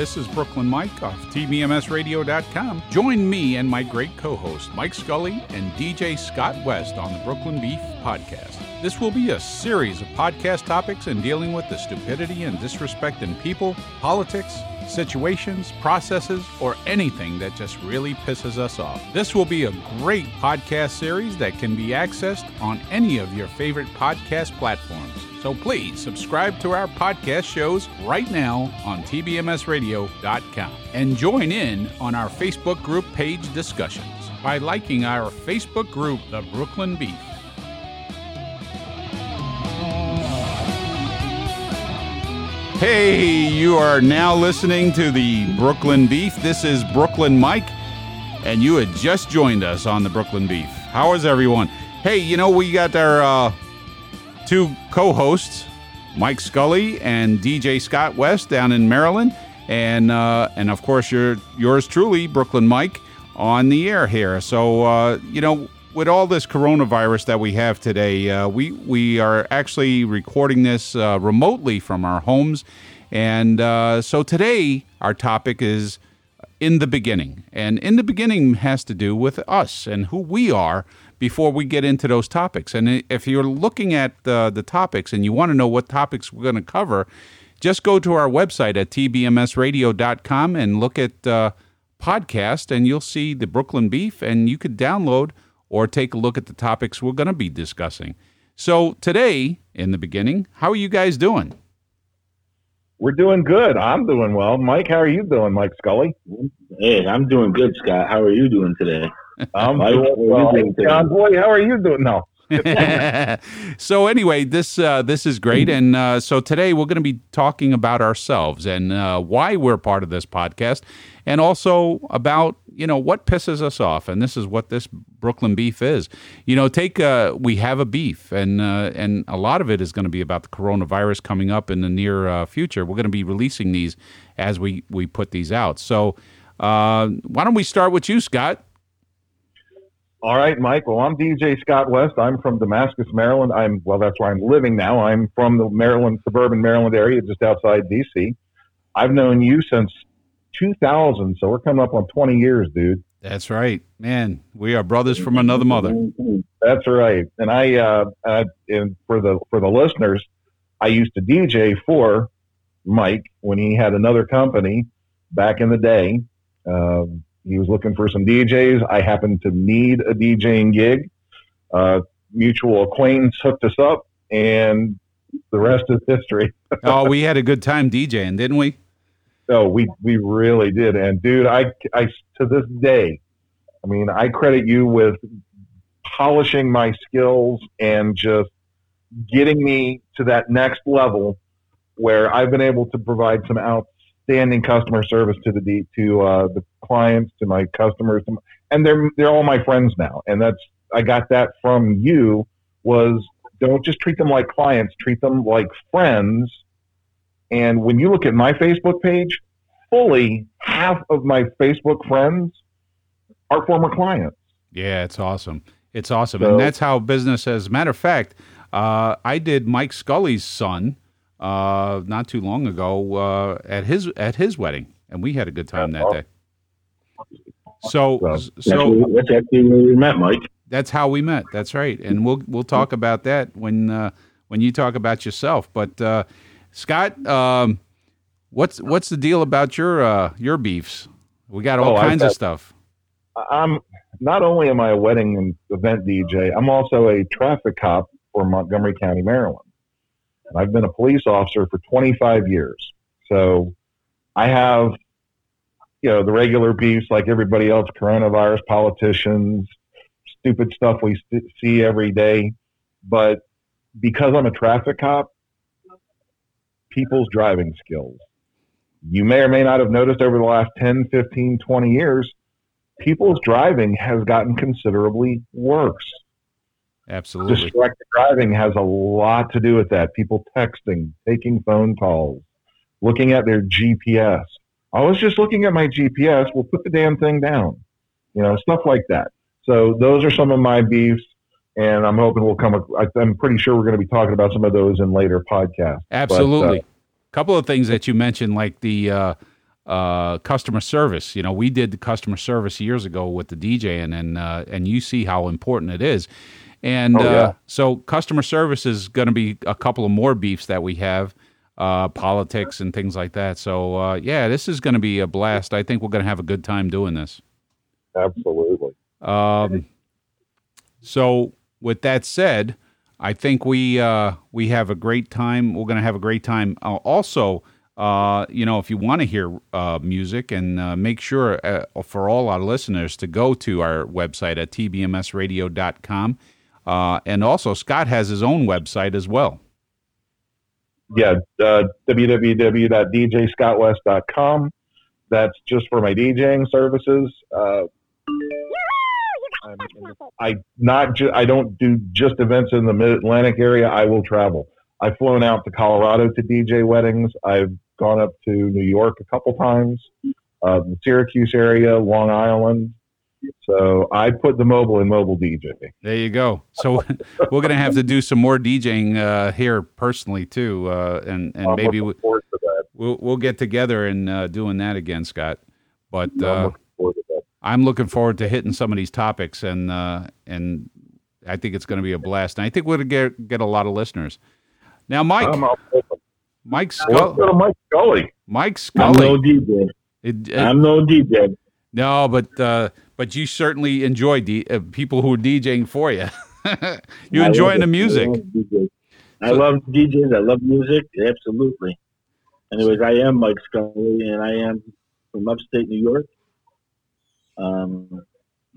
this is Brooklyn Mike of TBMSradio.com. Join me and my great co host, Mike Scully and DJ Scott West, on the Brooklyn Beef Podcast. This will be a series of podcast topics in dealing with the stupidity and disrespect in people, politics, situations, processes, or anything that just really pisses us off. This will be a great podcast series that can be accessed on any of your favorite podcast platforms. So please subscribe to our podcast shows right now on TBMSradio.com and join in on our Facebook group page discussions by liking our Facebook group, The Brooklyn Beef. Hey, you are now listening to the Brooklyn Beef. This is Brooklyn Mike, and you had just joined us on the Brooklyn Beef. How is everyone? Hey, you know, we got our uh, two co hosts, Mike Scully and DJ Scott West down in Maryland, and, uh, and of course, your, yours truly, Brooklyn Mike, on the air here. So, uh, you know, with all this coronavirus that we have today, uh, we we are actually recording this uh, remotely from our homes, and uh, so today our topic is in the beginning, and in the beginning has to do with us and who we are before we get into those topics. And if you're looking at the the topics and you want to know what topics we're going to cover, just go to our website at tbmsradio.com and look at uh, podcast, and you'll see the Brooklyn Beef, and you could download or take a look at the topics we're going to be discussing. So, today, in the beginning, how are you guys doing? We're doing good. I'm doing well. Mike, how are you doing, Mike Scully? Hey, I'm doing good, Scott. How are you doing today? I'm doing well. Hey, John Boy, how are you doing? No. so anyway, this uh, this is great, and uh, so today we're going to be talking about ourselves and uh, why we're part of this podcast, and also about you know what pisses us off, and this is what this Brooklyn beef is. You know, take uh, we have a beef, and uh, and a lot of it is going to be about the coronavirus coming up in the near uh, future. We're going to be releasing these as we we put these out. So why don't we start with you, Scott? All right, Mike. Well, I'm DJ Scott West. I'm from Damascus, Maryland. I'm well, that's where I'm living now. I'm from the Maryland, suburban Maryland area, just outside DC. I've known you since 2000, so we're coming up on 20 years, dude. That's right, man. We are brothers from another mother. That's right. And I, uh, uh, and for the for the listeners, I used to DJ for Mike when he had another company back in the day. Um, he was looking for some DJs. I happened to need a DJing gig. Uh, mutual acquaintance hooked us up, and the rest is history. oh, we had a good time DJing, didn't we? Oh, we we really did. And dude, I I to this day, I mean, I credit you with polishing my skills and just getting me to that next level where I've been able to provide some out outstanding customer service to the to uh, the clients, to my customers, and they're they're all my friends now. And that's I got that from you was don't just treat them like clients, treat them like friends. And when you look at my Facebook page, fully half of my Facebook friends are former clients. Yeah, it's awesome. It's awesome, so, and that's how business. As a matter of fact, uh, I did Mike Scully's son uh, not too long ago uh, at his at his wedding, and we had a good time that day. So, well, so that's actually where we met, Mike. That's how we met. That's right, and we'll we'll talk about that when uh, when you talk about yourself. But uh, Scott, um, what's what's the deal about your uh, your beefs? We got all oh, kinds got, of stuff. I'm not only am I a wedding and event DJ, I'm also a traffic cop for Montgomery County, Maryland. And I've been a police officer for 25 years. So I have, you know, the regular beefs like everybody else, coronavirus, politicians, stupid stuff we st- see every day. But because I'm a traffic cop, people's driving skills. You may or may not have noticed over the last 10, 15, 20 years, people's driving has gotten considerably worse. Absolutely. Distracted driving has a lot to do with that. People texting, taking phone calls, looking at their GPS. I was just looking at my GPS. We'll put the damn thing down. You know, stuff like that. So those are some of my beefs, and I'm hoping we'll come. I'm pretty sure we're going to be talking about some of those in later podcasts. Absolutely. A uh, couple of things that you mentioned, like the uh, uh, customer service. You know, we did the customer service years ago with the DJing, and uh, and you see how important it is. And Oh, yeah. uh, so, customer service is going to be a couple of more beefs that we have, uh, politics and things like that. So, uh, yeah, this is going to be a blast. I think we're going to have a good time doing this. Absolutely. Um, so, with that said, I think we uh, we have a great time. We're going to have a great time. Uh, also, uh, you know, if you want to hear uh, music, and uh, make sure uh, for all our listeners to go to our website at tbmsradio.com. Uh, and also, Scott has his own website as well. Yeah, uh, www.djscottwest.com. That's just for my DJing services. Uh, I'm, I not ju- I don't do just events in the Mid Atlantic area. I will travel. I've flown out to Colorado to DJ weddings. I've gone up to New York a couple times, uh, the Syracuse area, Long Island. So I put the mobile in mobile DJ. There you go. So we're going to have to do some more DJing uh, here personally too, uh, and and I'm maybe we, looking forward to that. we'll we'll get together and uh, doing that again, Scott. But I'm uh, looking forward to that. I'm looking forward to hitting some of these topics, and uh, and I think it's going to be a blast. And I think we're going to get get a lot of listeners. Now, Mike, I'm out open. Mike Scully, Mike Scully. Mike I'm no DJ. It- uh, I'm no DJ. no, but uh, but you certainly enjoy D- uh, people who are DJing for you. you I enjoying the music? I love DJs. I love music. Absolutely. Anyways, I am Mike Scully, and I am from upstate New York. Um,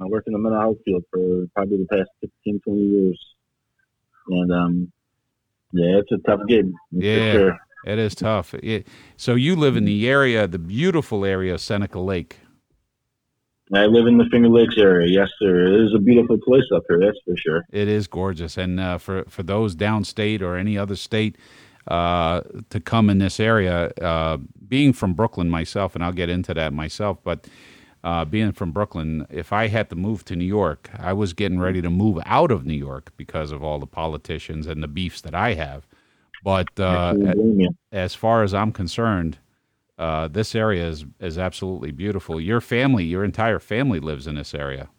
I work in the mental health field for probably the past 15, 20 years. And um, yeah, it's a tough gig. Yeah. sure. It is tough. It, so you live in the area, the beautiful area of Seneca Lake. I live in the Finger Lakes area. Yes, sir. It is a beautiful place up here. That's for sure. It is gorgeous, and uh, for for those downstate or any other state uh, to come in this area, uh, being from Brooklyn myself, and I'll get into that myself, but. Uh, being from Brooklyn, if I had to move to New York, I was getting ready to move out of New York because of all the politicians and the beefs that I have. But uh, can't blame you. as far as I'm concerned, uh, this area is is absolutely beautiful. Your family, your entire family lives in this area.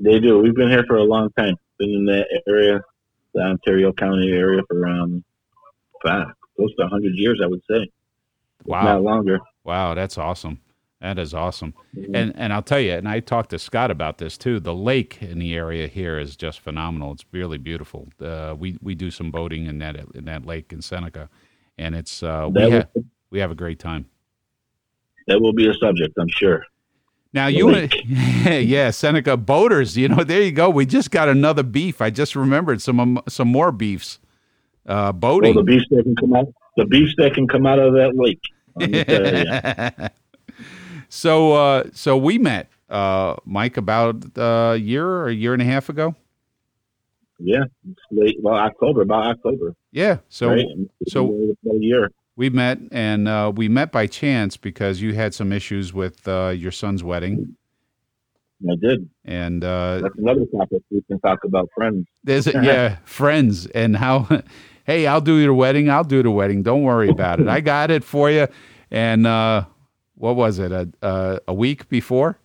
They do. We've been here for a long time. Been in that area, the Ontario County area, for around five, close to 100 years, I would say. Wow, Not longer. wow, that's awesome. That is awesome. Mhm. And and I'll tell you, and I talked to Scott about this too. The lake in the area here is just phenomenal. It's really beautiful. Uh, we we do some boating in that in that lake in Seneca, and it's uh, we That, ha- will, we have a great time. that will be a subject, I'm sure. Now you, yeah, Seneca boaters. You know, there you go. We just got another beef. I just remembered some um, some more beefs. Uh, Well, boating. the beef that can come out, the beef that can come out of that lake. Let me tell ya. so uh, so we met uh, Mike about uh, a year or a year and a half ago. yeah, late. Well, October, about October. Yeah. So right? so- a year. We met, and uh, we met by chance because you had some issues with uh, your son's wedding, I did. and uh, That's another topic we can talk about. Friends. there's yeah friends and how. Hey, I'll do your wedding. I'll do the wedding. Don't worry about it. I got it for you. And uh, what was it? A, a a week before?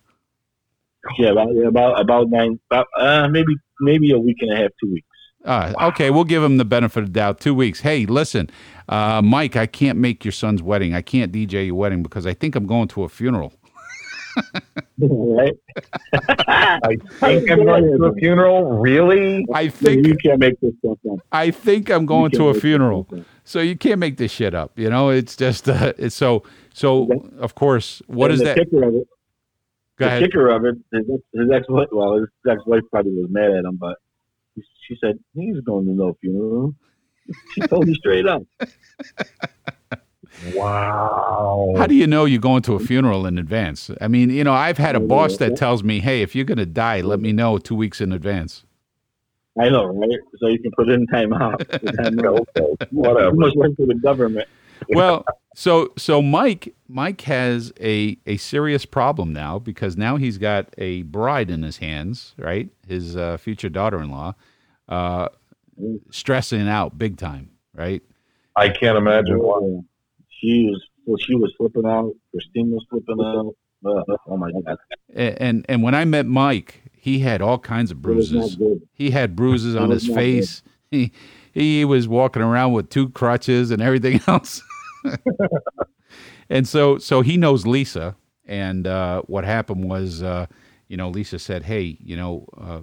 Yeah, about about about nine, about uh, maybe maybe a week and a half, two weeks. Uh, Okay, we'll give him the benefit of the doubt. Two weeks. Hey, listen, uh, Mike, I can't make your son's wedding. I can't DJ your wedding because I think I'm going to a funeral. right? I think I'm going to a funeral. Really? I think you can't make this stuff up. I think I'm going to a funeral. So you can't make this shit up. You know, it's just uh, it's so so. Of course, what And is the that? Kicker of it, Go the ahead. kicker of it, his, his ex wife, well, his ex wife probably was mad at him, but she said he's going to no funeral. She told me straight up. Wow. How do you know you're going to a funeral in advance? I mean, you know, I've had a boss that tells me, "Hey, if you're going to die, let me know two weeks in advance." I know, right? So you can put in time out. Time out. Okay, whatever. You must work for the government. well, so so Mike Mike has a a serious problem now because now he's got a bride in his hands, right? His uh, future daughter-in-law, uh, stressing out big time, right? I can't imagine why. She was she was flipping out. Christine was flipping out. Uh, oh my god! And, and and when I met Mike, he had all kinds of bruises. He had bruises on his not face. He he was walking around with two crutches and everything else. and so so he knows Lisa. And uh, what happened was, uh, you know, Lisa said, "Hey, you know, uh,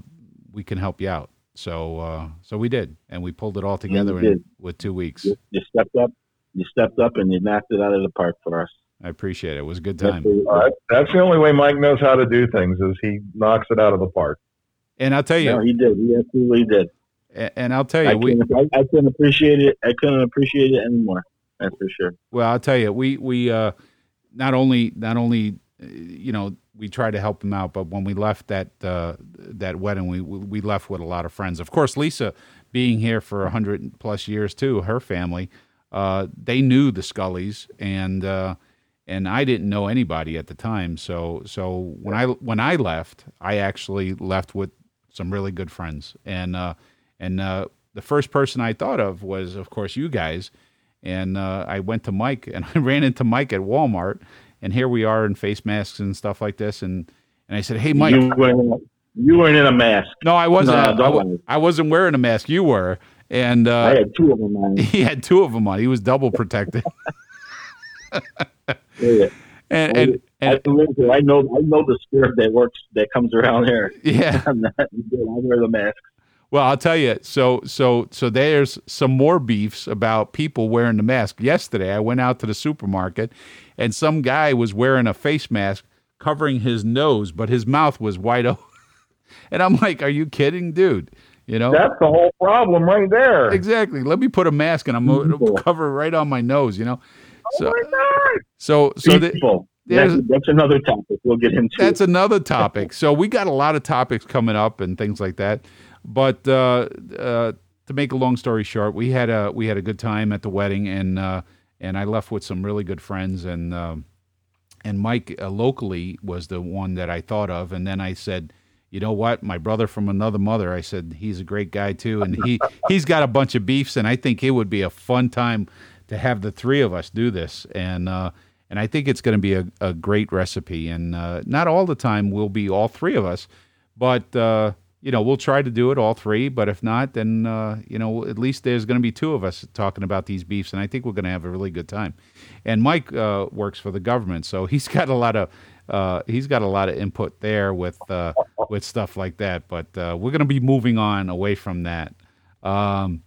we can help you out." So uh, so we did, and we pulled it all together in, with two weeks. You, you stepped up. You stepped up and you knocked it out of the park for us. I appreciate it. It was a good That's time. what- Uh, that's the only way Mike knows how to do things is he knocks it out of the park. And I'll tell you, No, he did. He absolutely did. a- and I'll tell I you, we, couldn't, I, I couldn't appreciate it. I couldn't appreciate it anymore. That's for sure. Well, I'll tell you, we we uh, not only not only uh, you know we tried to help him out, but when we left that uh, that wedding, we we left with a lot of friends. Of course, Lisa being here for hundred plus years too, her family, uh, they knew the Scullys, and uh, and I didn't know anybody at the time. So so when I when I left, I actually left with some really good friends, and uh, and uh, the first person I thought of was, of course, you guys. And uh, I went to Mike, and I ran into Mike at Walmart, and here we are in face masks and stuff like this. And and I said, "Hey, Mike." You weren't, in a, you weren't in a mask. no, I wasn't. No, I, don't wa- worry. I wasn't wearing a mask. You were, and I uh, had two of them on. he had two of them on. He was double protected. Yeah. and I, and, and. I know. I know the spirit that works that comes around here. yeah. I'm not. I wear the mask. Well, I'll tell you. So, so, so there's some more beefs about people wearing the mask. Yesterday, I went out to the supermarket, and some guy was wearing a face mask covering his nose, but his mouth was wide open. And I'm like, "Are you kidding, dude?" You know, That's the whole problem right there. exactly. Let me put a mask, and I'm gonna People. cover right on my nose. You know, oh so, Oh my God. so, so the, That's, that's another topic we'll get into. that's another topic. So we got a lot of topics coming up and things like that. But uh, uh, to make a long story short, we had a we had a good time at the wedding, and uh, and I left with some really good friends, and um and Mike uh, locally was the one that I thought of, and then I said. You know what? My brother from another mother. I said he's a great guy too, and he he's got a bunch of beefs, and I think it would be a fun time to have the three of us do this. And uh, and I think it's going to be a, a great recipe. And uh, not all the time will be all three of us, but uh, you know we'll try to do it all three. But if not, then uh, you know at least there's going to be two of us talking about these beefs, and I think we're going to have a really good time. And Mike uh, works for the government, so he's got a lot of uh, he's got a lot of input there with uh, with stuff like that. But uh, we're going to be moving on away from that. Um,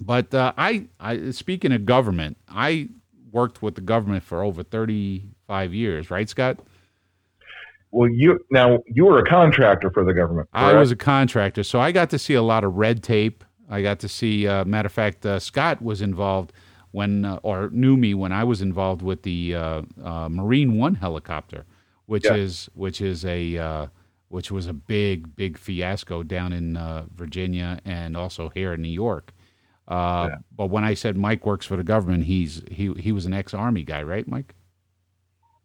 but uh, I, I, speaking of government, I worked with the government for over 35 years, right, Scott? Well, you now you were a contractor for the government. I was a contractor, so I got to see a lot of red tape. I got to see, uh, matter of fact, uh, Scott was involved when, uh, or knew me when I was involved with the uh, uh, Marine One helicopter, which Yeah. is which is a uh, which was a big big fiasco down in uh, Virginia and also here in New York. Uh, Yeah. But when I said Mike works for the government, he's he he was an ex Army guy, right, Mike?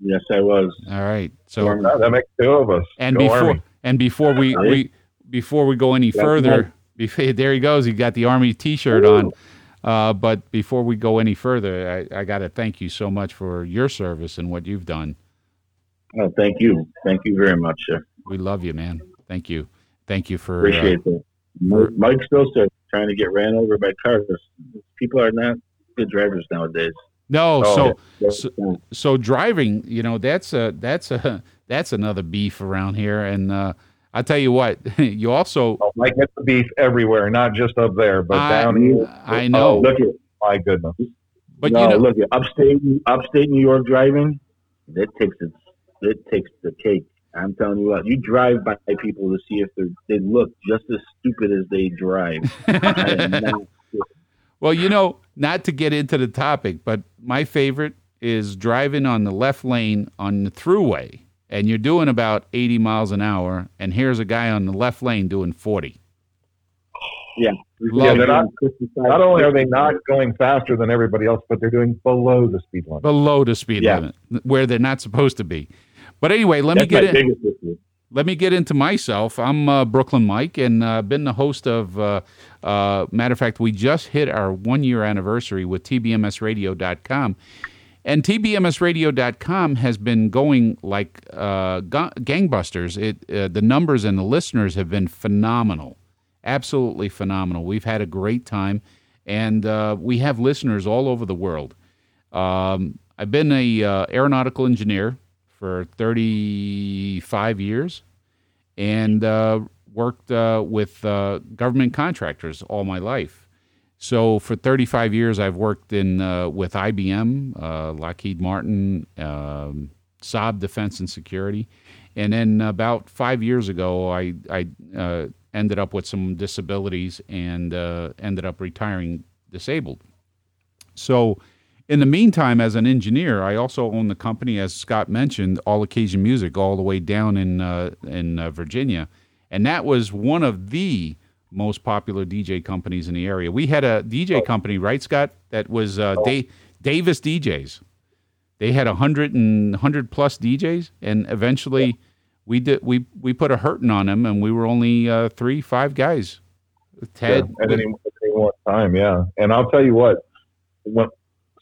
Yes, I was. All right. So that makes two of us. and Go before Army. and before we, we before we go any That's further, before, there he goes. He got the army T-shirt on. Uh, but before we go any further, I, I got to thank you so much for your service and what you've done. Oh, thank you. Thank you very much, sir. We love you, man. Thank you. Thank you for. uh, Appreciate that. Mike, Mike still trying to get ran over by cars. People are not good drivers nowadays. No, Oh, so So- so driving, you know, that's a that's a that's another beef around here. And uh, I tell you what, you also. Oh, Mike gets the beef everywhere, not just up there, but I- down here. I know. Oh, look at my goodness. But no, you know, look at upstate upstate New York driving. It takes it. It takes the cake. I'm telling you what. You drive by people to see if they they look just as stupid as they drive. I am not- Well, you know, not to get into the topic, but my favorite is driving on the left lane on the Thruway, and you're doing about 80 miles an hour, and here's a guy on the left lane doing 40. yeah, not- Not only are they not going faster than everybody else, but they're doing below the speed limit. Below the speed Yeah. limit, where they're not supposed to be. But anyway, let me That's get my in. Let me get into myself. I'm uh, Brooklyn Mike, and uh, been the host of. Uh, uh, matter of fact, we just hit our one year anniversary with TBMSRadio.com, And TBMSradio.com has been going like uh, gangbusters. It uh, the numbers and the listeners have been phenomenal, absolutely phenomenal. We've had a great time, and we have listeners all over the world. Um, I've been a aeronautical engineer for 35 years, and uh, worked uh, with government contractors all my life. So for 35 years, I've worked in uh, with IBM, uh, Lockheed Martin, um, Saab Defense and Security, and then about five years ago, I I uh, ended up with some disabilities and uh, ended up retiring disabled. So. In the meantime, as an engineer, I also own the company, as Scott mentioned, All Occasion Music, all the way down in uh, in uh, Virginia, and that was one of the most popular DJ companies in the area. We had a DJ oh. company, right, Scott? That was uh, oh. da- Davis DJs. They had a hundred and hundred plus DJs, and eventually, yeah. we did we we put a hurting on them, and we were only uh, three five guys. Ted yeah, at, any, at any one time, yeah. And I'll tell you what, when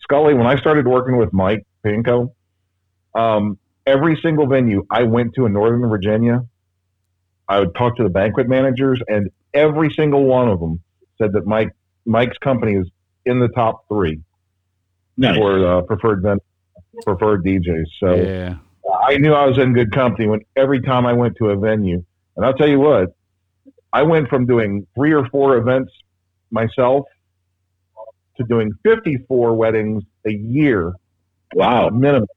Scully, when I started working with Mike Pinko, um, every single venue I went to in Northern Virginia, I would talk to the banquet managers, and every single one of them said that Mike Mike's company is in the top three nice. for uh, preferred preferred DJs. So yeah. I knew I was in good company when every time I went to a venue. And I'll tell you what, I went from doing three or four events myself to doing 54 weddings a year. Wow, minimum.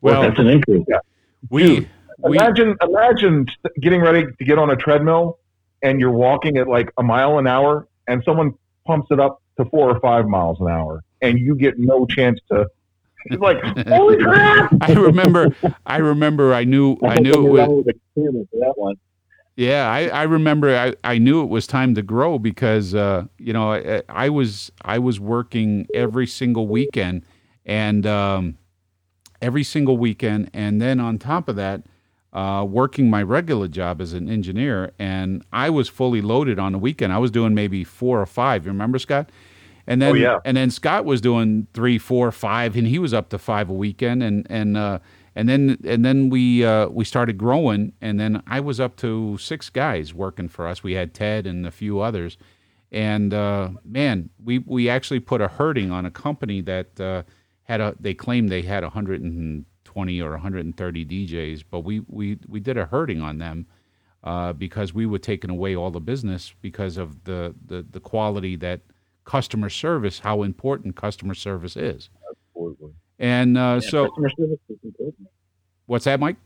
Well, that's an increase. Yeah. We, we imagine imagine getting ready to get on a treadmill and you're walking at like a mile an hour and someone pumps it up to four or five miles an hour and you get no chance to it's like holy crap i remember i remember i knew i, knew it was that one yeah I, I remember I, I knew it was time to grow because uh, you know I, I was i was working every single weekend and um, every single weekend and then on top of that uh, working my regular job as an engineer, and I was fully loaded on the weekend. I was doing maybe four or five. You remember Scott? And then, oh, yeah. and then Scott was doing three, four, five, and he was up to five a weekend. And and uh, and then and then we uh, we started growing, and then I was up to six guys working for us. We had Ted and a few others, and uh, man, we we actually put a hurting on a company that uh, had a. They claimed they had a and 120 or 130 DJs, but we we we did a hurting on them uh, because we were taking away all the business because of the, the the quality that customer service, how important customer service is. Absolutely. And uh, yeah, so, customer service is important. What's that, Mike?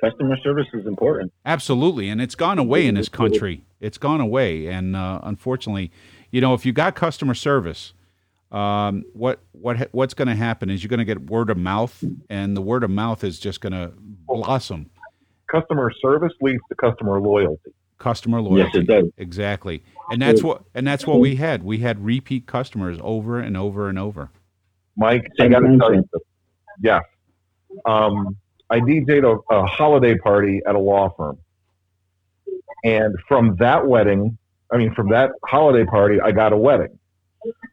Customer service is important. Absolutely, and it's gone away in this country. It's gone away, and uh, unfortunately, you know, if you got customer service um, what what what's going to happen is you're going to get word of mouth, and the word of mouth is just going to blossom. Customer service leads to customer loyalty. Customer loyalty, yes, it does. exactly, and that's what and that's what we had. We had repeat customers over and over and over. Mike, I got to tell you, yeah, um, I DJed a, a holiday party at a law firm, and from that wedding, I mean, from that holiday party, I got a wedding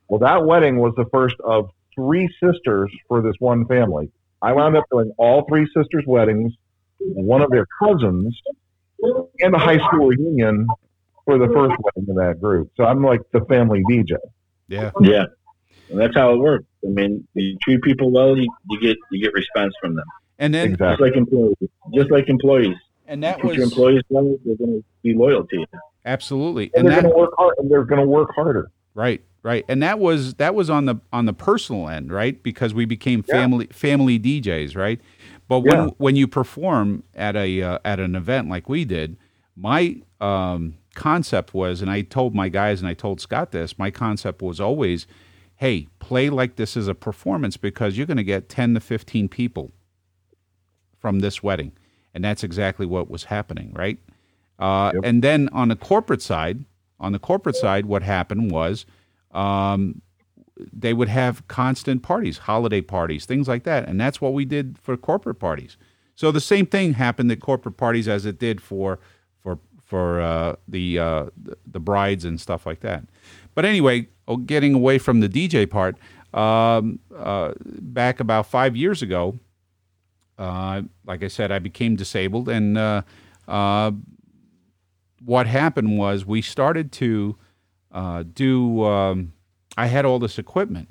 well, that wedding was the first of three sisters for this one family. I wound up doing all three sisters' weddings, one of their cousins, and a high school reunion for the first wedding of that group. So I'm like the family DJ. Yeah. Yeah. And that's how it works. I mean, you treat people well, you, you get you get response from them. And then exactly. just like employees, just like employees. And that you was your employees well, they're going to be loyal to you. Absolutely. And, and they're going to work hard. And they're going to work harder. Right right and that was that was on the on the personal end right because we became family yeah. family djs right but when yeah. when you perform at a uh, at an event like we did my um, concept was and i told my guys and i told scott this my concept was always hey play like this is a performance because you're going to get 10 to 15 people from this wedding and that's exactly what was happening right uh, yep. and then on the corporate side on the corporate side what happened was um, they would have constant parties, holiday parties, things like that. And that's what we did for corporate parties. So the same thing happened at corporate parties as it did for for uh, the uh, the brides and stuff like that. But anyway, oh, getting away from the DJ part, um, uh, back about five years ago, uh, like I said, I became disabled, and uh, uh, what happened was we started to uh, do. Um, I had all this equipment,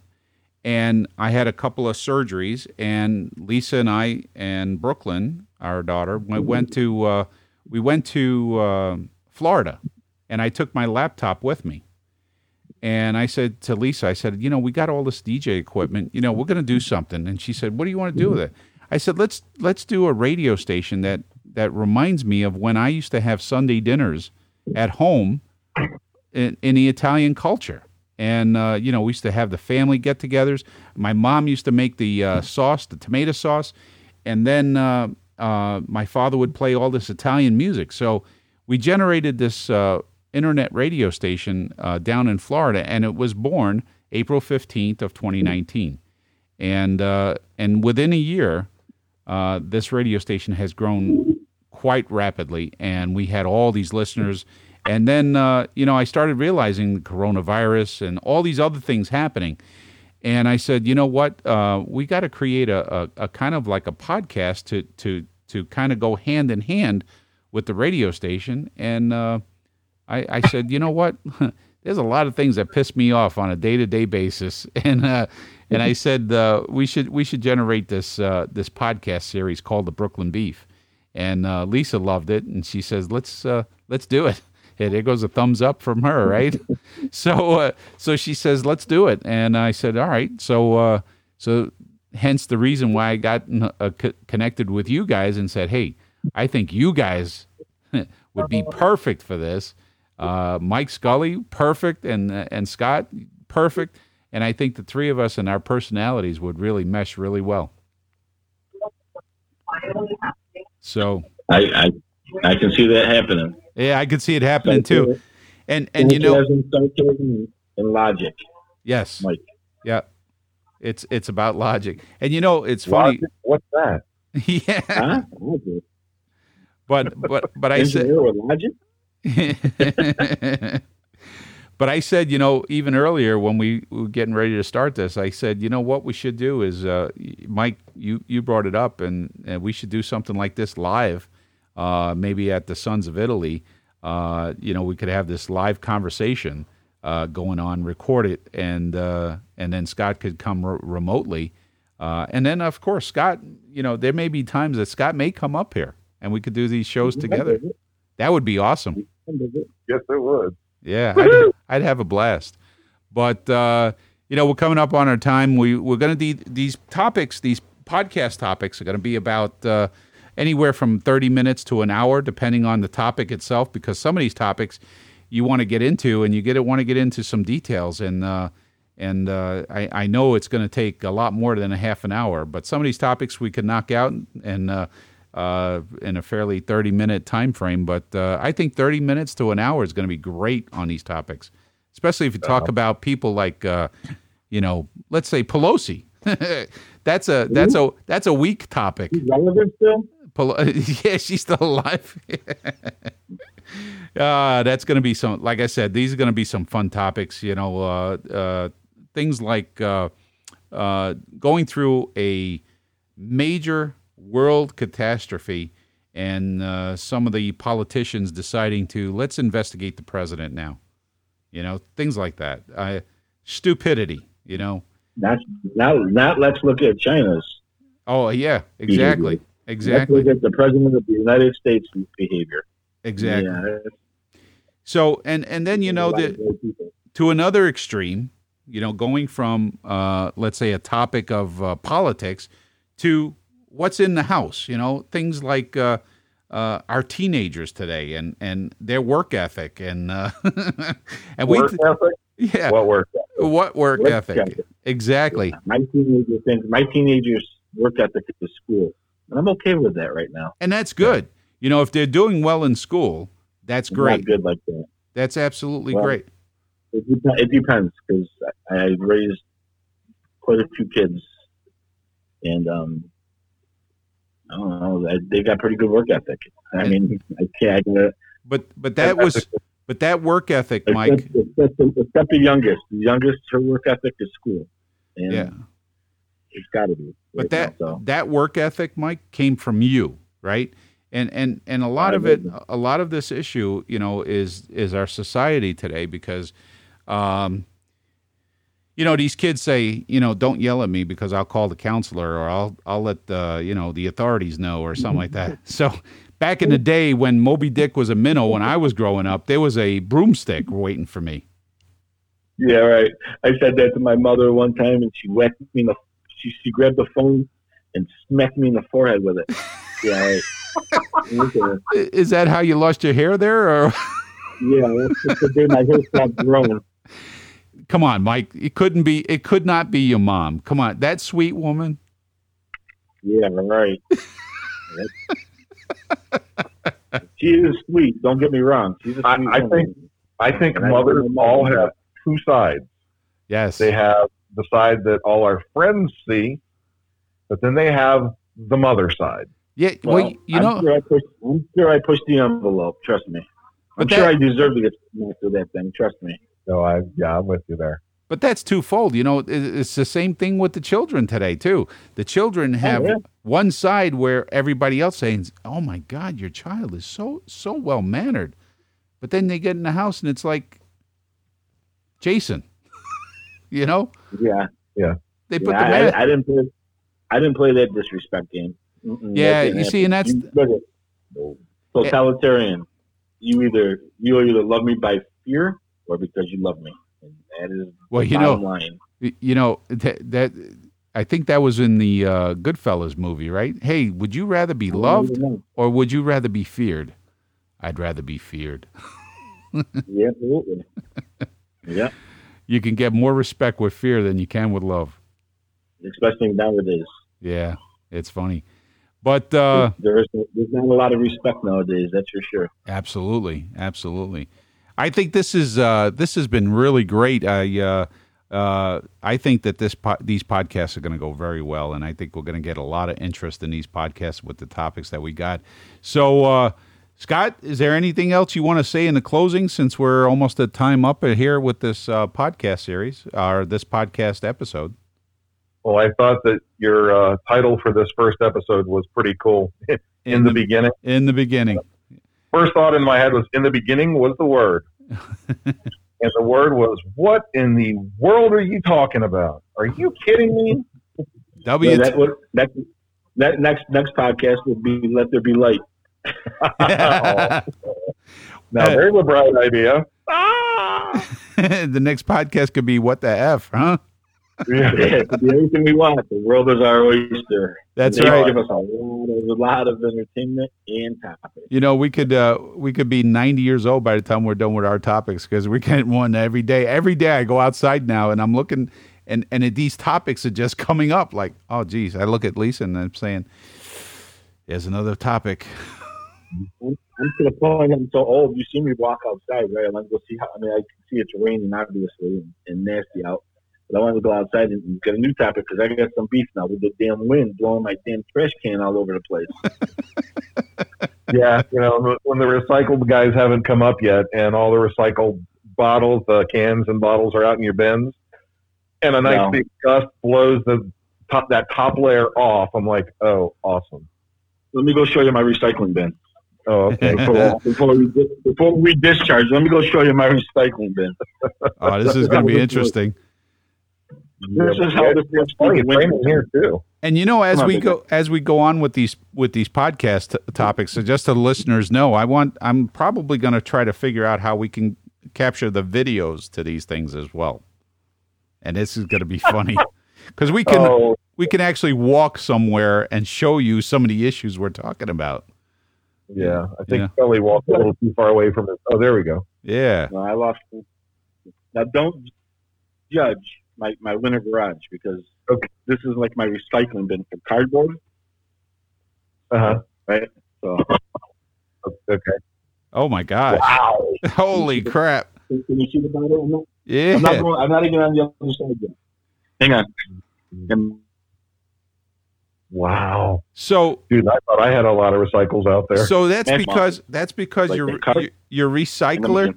and I had a couple of surgeries, and Lisa and I and Brooklyn, our daughter, went to uh, we went to uh, Florida, and I took my laptop with me. And I said to Lisa, I said, you know, we got all this DJ equipment. You know, we're going to do something. And she said, what do you want to do with it? I said, let's let's do a radio station that that reminds me of when I used to have Sunday dinners at home in, in the Italian culture. And uh, you know, we used to have the family get-togethers. My mom used to make the uh, sauce, the tomato sauce, and then uh, uh my father would play all this Italian music. So we generated this uh, internet radio station uh, down in Florida, and it was born April fifteenth of 2019. And and within a year, uh, this radio station has grown quite rapidly, and we had all these listeners. And then, uh, you know, I started realizing the coronavirus and all these other things happening. And I said, you know what? Uh, we got to create a, a, a, kind of like a podcast to to to kind of go hand in hand with the radio station. And uh, I, I said, you know what? There's a lot of things that piss me off on a day to day basis, and uh, and I said uh, we should we should generate this uh, this podcast series called the Brooklyn Beef, and uh, Lisa loved it, and she says let's let's do it. Hey, there goes a thumbs up from her, right? so uh, so she says let's do it, and I said all right. So uh, so hence the reason why I got connected with you guys and said hey, I think you guys would be perfect for this. Mike Scully, perfect, and and Scott, perfect and I think the three of us and our personalities would really mesh really well. So I I, I can see that happening. Yeah, I can see it happening too. And and you know, and logic. Yes, Mike. Yeah, it's it's about logic. And you know, it's funny. Logic? What's that? yeah. Huh? But but but I said logic. But I said, you know, even earlier when we were getting ready to start this, I said, you know, what we should do is, uh, Mike, you, you brought it up, and, and we should do something like this live, uh, maybe at the Sons of Italy. Uh, you know, we could have this live conversation uh, going on, record it, and uh, and then Scott could come re- remotely. Uh, and then, of course, Scott, you know, there may be times that Scott may come up here and we could do these shows together. That would be awesome. Yes, it would. Yeah, I'd, I'd, have a blast. But uh, you know, we're coming up on our time. We we're going to do these topics. These podcast topics are going to be about uh, anywhere from thirty minutes to an hour, depending on the topic itself. Because some of these topics you want to get into, and you get want to get into some details, and uh, and uh, I, I know it's going to take a lot more than a half an hour. But some of these topics we could knock out and uh, uh, in a fairly 30 minute time frame. But uh, I think 30 minutes to an hour is going to be great on these topics, especially if you talk about people like, uh, you know, let's say Pelosi. that's a that's a that's a weak topic. relevant still? yeah, she's still alive. uh, that's going to be some. Like I said, these are going to be some fun topics. You know, uh, uh, things like uh, uh, going through a major world catastrophe and uh, some of the politicians deciding to let's investigate the president now. You know, things like that. Uh, stupidity, you know. Not, now, not let's look at China's. Oh, yeah, exactly. Exactly. Let's look at the president of the United States behavior. Exactly. Yeah. So, and, and then, you know, that to another extreme, you know, going from, uh, let's say, a topic of uh, politics to what's in the house. You know, things like uh, uh, our teenagers today and and their work ethic and uh, and work we ethic. Yeah, what work? Ethic? What work, work ethic? ethic? Exactly. Yeah, my teenagers think my teenagers work ethic at the school, and I'm okay with that right now. And that's good. Yeah. You know, if they're doing well in school, that's great. good like that. That's absolutely well, great. It, it depends because I, I raised quite a few kids, and um, I don't know. They got pretty good work ethic. I mean, I can't. I but but that was but that work ethic, Mike. Except, except, except the youngest. The youngest, her work ethic is school. and Yeah. It's got to be. But that so. that work ethic, Mike, came from you, right? And and and a lot I of it, a lot of this issue, you know, is is our society today because, um, you know, these kids say, you know, don't yell at me because I'll call the counselor or I'll I'll let the you know the authorities know or something like that. So. Back in the day when Moby Dick was a minnow, when I was growing up, there was a broomstick waiting for me. Yeah, right. I said that to my mother one time, and she whacked me in the. She, she grabbed the phone and smacked me in the forehead with it. Yeah, right. Look at her. I- Is that how you lost your hair there, or yeah. That's the day my hair stopped growing. come on, Mike? It couldn't be. It could not be your mom. Come on, that sweet woman. Yeah, right. she is sweet. Don't get me wrong. She's a I- sweet I woman. think- I think And mothers love my all have two sides. Yes. They have the side that all our friends see, but then they have the mother side. yeah. Well, Well, you I'm know, sure I pushed. I'm sure I pushed the envelope. Trust me. I'm But sure I deserve to get smacked with that thing. Trust me. So I, yeah, I'm with you there. but that's twofold. You know, it's the same thing with the children today too. The children oh, have yeah. one side where everybody else saying, "Oh my God, your child is so so well mannered," but then they get in the house and it's like, Jason. You know, Yeah. Yeah. They put Yeah, the I, man. I, I didn't play. I didn't play that disrespect game. Mm-mm, Yeah, you see, and that's- You- look at- totalitarian. You either you either love me by fear or because you love me. And that is Well, you know, line. you know that, that I think that was in the uh, Goodfellas movie, right? Hey, would you rather be loved or would you rather be feared? I'd rather be feared. Yeah, absolutely. yeah, You can get more respect with fear than you can with love. especially nowadays. Yeah, it's funny, but uh, there's there's not a lot of respect nowadays. That's for sure. absolutely, absolutely. I think this is uh, this has been really great. I uh, uh, I think that this po- these podcasts are going to go very well, and I think we're going to get a lot of interest in these podcasts with the topics that we got. So, uh, Scott, is there anything else you want to say in the closing? Since we're almost at time up here with this uh, podcast series or this podcast episode. Well, I thought that your uh, title for this first episode was pretty cool. in, the, beginning, in the beginning. first thought in my head was in the beginning was the word, and the word was what in the world are you talking about? Are you kidding me? W. Yeah, that would next that next next podcast would be let there be light. Now there's a bright idea. the next podcast could be what the f, huh? Yeah, it could be everything we want. The world is our oyster. That's they right. give us a lot of a lot of entertainment and topics. You know, we could uh, we could be ninety years old by the time we're done with our topics because we get one every day. Every day I go outside now and I'm looking, and and these topics are just coming up. Like, oh geez, I look at Lisa and I'm saying, "Here's another topic." I'm, I'm to the point I'm so old. You see me walk outside, right? I want to go see how. I mean, I can see it's raining obviously and, and nasty out. But I want to go outside and get a new topic because I got some beef now with the damn wind blowing my damn trash can all over the place. Yeah, you know, when the recycled guys haven't come up yet, and all the recycled bottles, uh, cans, and bottles are out in your bins, and a nice No. big gust blows the top that top layer off. I'm like, oh, awesome. Let me go show you my recycling bin. Oh, okay. Before, before we before we discharge, let me go show you my recycling bin. Oh, this is going to be interesting. This is how this It's funny. Here too. And you know, as we go as we go on with these with these podcast t- topics, so just so the listeners know, I want I'm probably going to try to figure out how we can capture the videos to these things as well. And this is going to be funny because we can Oh, we can actually walk somewhere and show you some of the issues we're talking about. Yeah. I think Yeah. Kelly walked a little too far away from it. Oh, there we go. Yeah. No, I lost. Now don't judge my, my winter garage because Okay. this is like my recycling bin for cardboard. Uh huh. Right. So Okay. Oh my gosh! Wow. Holy crap! can you see the bottle? Yeah. I'm not going. I'm not even on the other side yet. Hang on. And Wow. So Dude, I thought I had a lot of recycles out there. so that's That's because that's because Like your the cut- your, your recycler.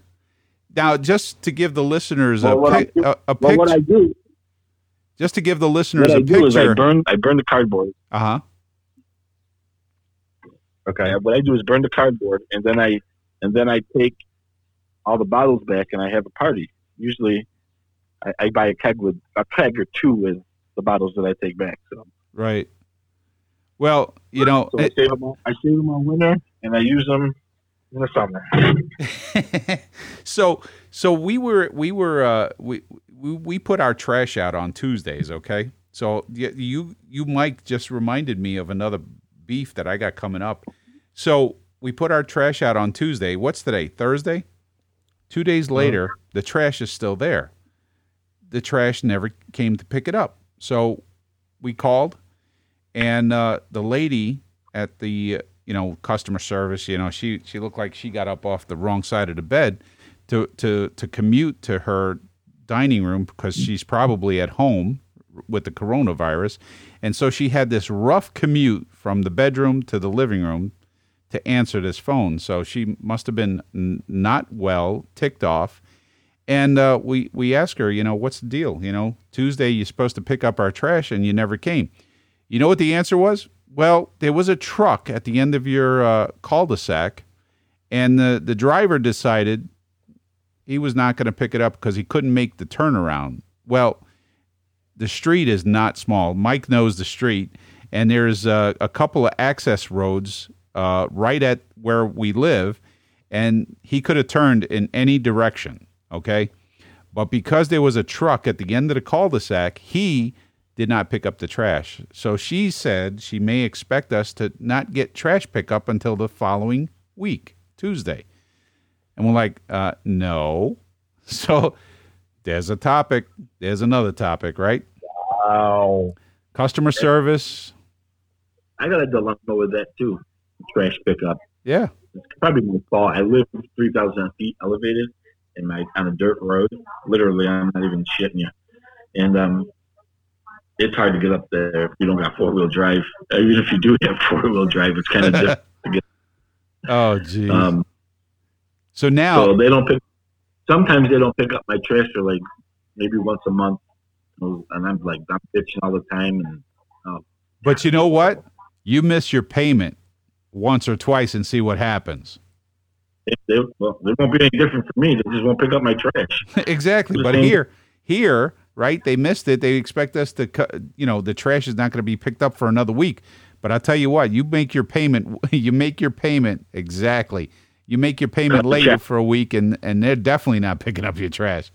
Now, just to give the listeners a, Well, what I do- a, a well, what picture. I do, just to give the listeners What a I do is I burn I burn the cardboard. Uh huh. Okay. What I do is burn the cardboard, and then I and then I take all the bottles back, and I have a party. Usually, I, I buy a keg with a keg or two with the bottles that I take back. So, Right. Well, you know, so I, save them I save them all winter, and I use them in the summer. so so we were we were uh, we, we we put our trash out on Tuesdays. Okay. So you you Mike just reminded me of another beef that I got coming up. So we put our trash out on Tuesday. What's today? Thursday. Two days later, the trash is still there. The trash never came to pick it up. So we called, and uh, the lady at the you know customer service, you know, she she looked like she got up off the wrong side of the bed to to to commute to her dining room because she's probably at home with the coronavirus, and so she had this rough commute from the bedroom to the living room to answer this phone. So she must have been n- not well, ticked off. And uh, we we asked her, you know, what's the deal? You know, Tuesday you're supposed to pick up our trash, and you never came. You know what the answer was? Well, there was a truck at the end of your uh, cul-de-sac, and the the driver decided he was not going to pick it up because he couldn't make the turnaround. Well, the street is not small. Mike knows the street, and there's uh, a couple of access roads uh, right at where we live, and he could have turned in any direction. Okay, but because there was a truck at the end of the cul-de-sac, he did not pick up the trash. So she said she may expect us to not get trash pickup until the following week, Tuesday. And we're like, uh, no. So there's a topic. There's another topic, right? Wow. Customer service. I got a dilemma with that too. Trash pickup. Yeah. It's probably my fault. I live three thousand feet elevated in my on a dirt road. Literally, I'm not even shitting you. And um, it's hard to get up there if you don't got four wheel drive. Even if you do have four wheel drive, it's kind of just Oh, geez. um. so now, So they don't pick. Sometimes they don't pick up my trash or like maybe once a month, and I'm like I'm bitching all the time. And but you know what? You miss your payment once or twice and see what happens. they, they, well, they won't be any different for me. They just won't pick up my trash. exactly. But here, here, right? They missed it. They expect us to, you know, the trash is not going to be picked up for another week. But I'll tell you what, you make your payment. You make your payment exactly. You make your payment later check. for a week, and and they're definitely not picking up your trash.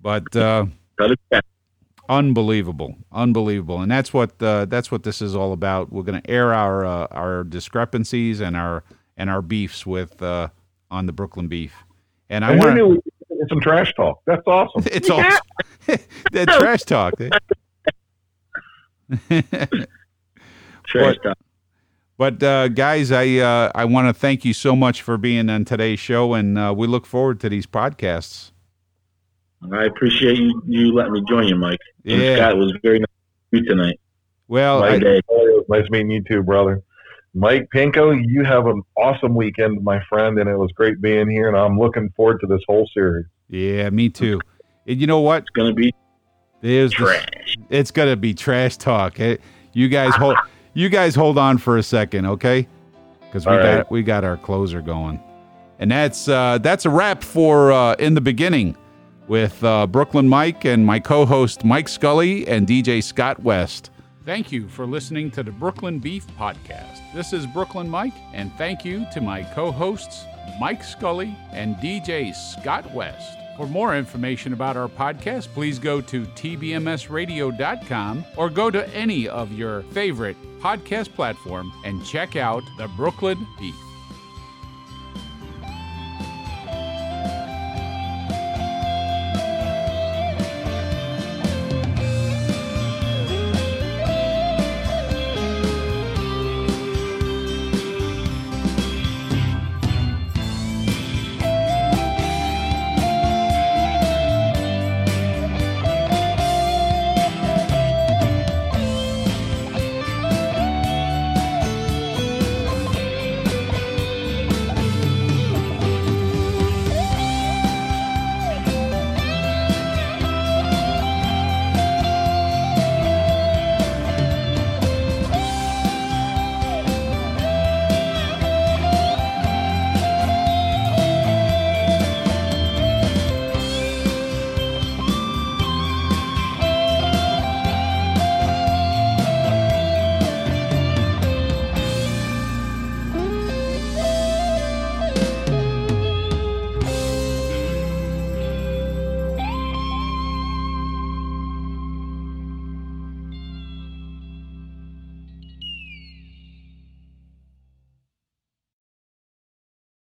But uh, Cut it back. unbelievable, unbelievable, and that's what uh, that's what this is all about. We're going to air our uh, our discrepancies and our and our beefs with uh, on the Brooklyn Beef. And I want knew we could get some trash talk? That's awesome. it's all that trash talk. Trash What? talk. but uh, guys, I uh, I want to thank you so much for being on today's show, and uh, we look forward to these podcasts. I appreciate you, you letting me join you, Mike. And Yeah. Scott it was very nice to meet you tonight. Well, My I, day. It was nice meeting you too, brother. Mike Pinko, you have an awesome weekend, my friend, and it was great being here. And I'm looking forward to this whole series. yeah, me too. And you know what? It's gonna be There's the- trash. it's gonna be trash talk. Eh, You guys hold you guys hold on for a second, okay? Because we All got right. we got our closer going, and that's uh, that's a wrap for uh, in the beginning with uh, Brooklyn Mike and my co-host Mike Scully and DJ Scott West. Thank you for listening to the Brooklyn Beef Podcast. This is Brooklyn Mike, and thank you to my co-hosts Mike Scully and DJ Scott West. For more information about our podcast, please go to tbmsradio.com or go to any of your favorite podcast platform and check out the Brooklyn Beef.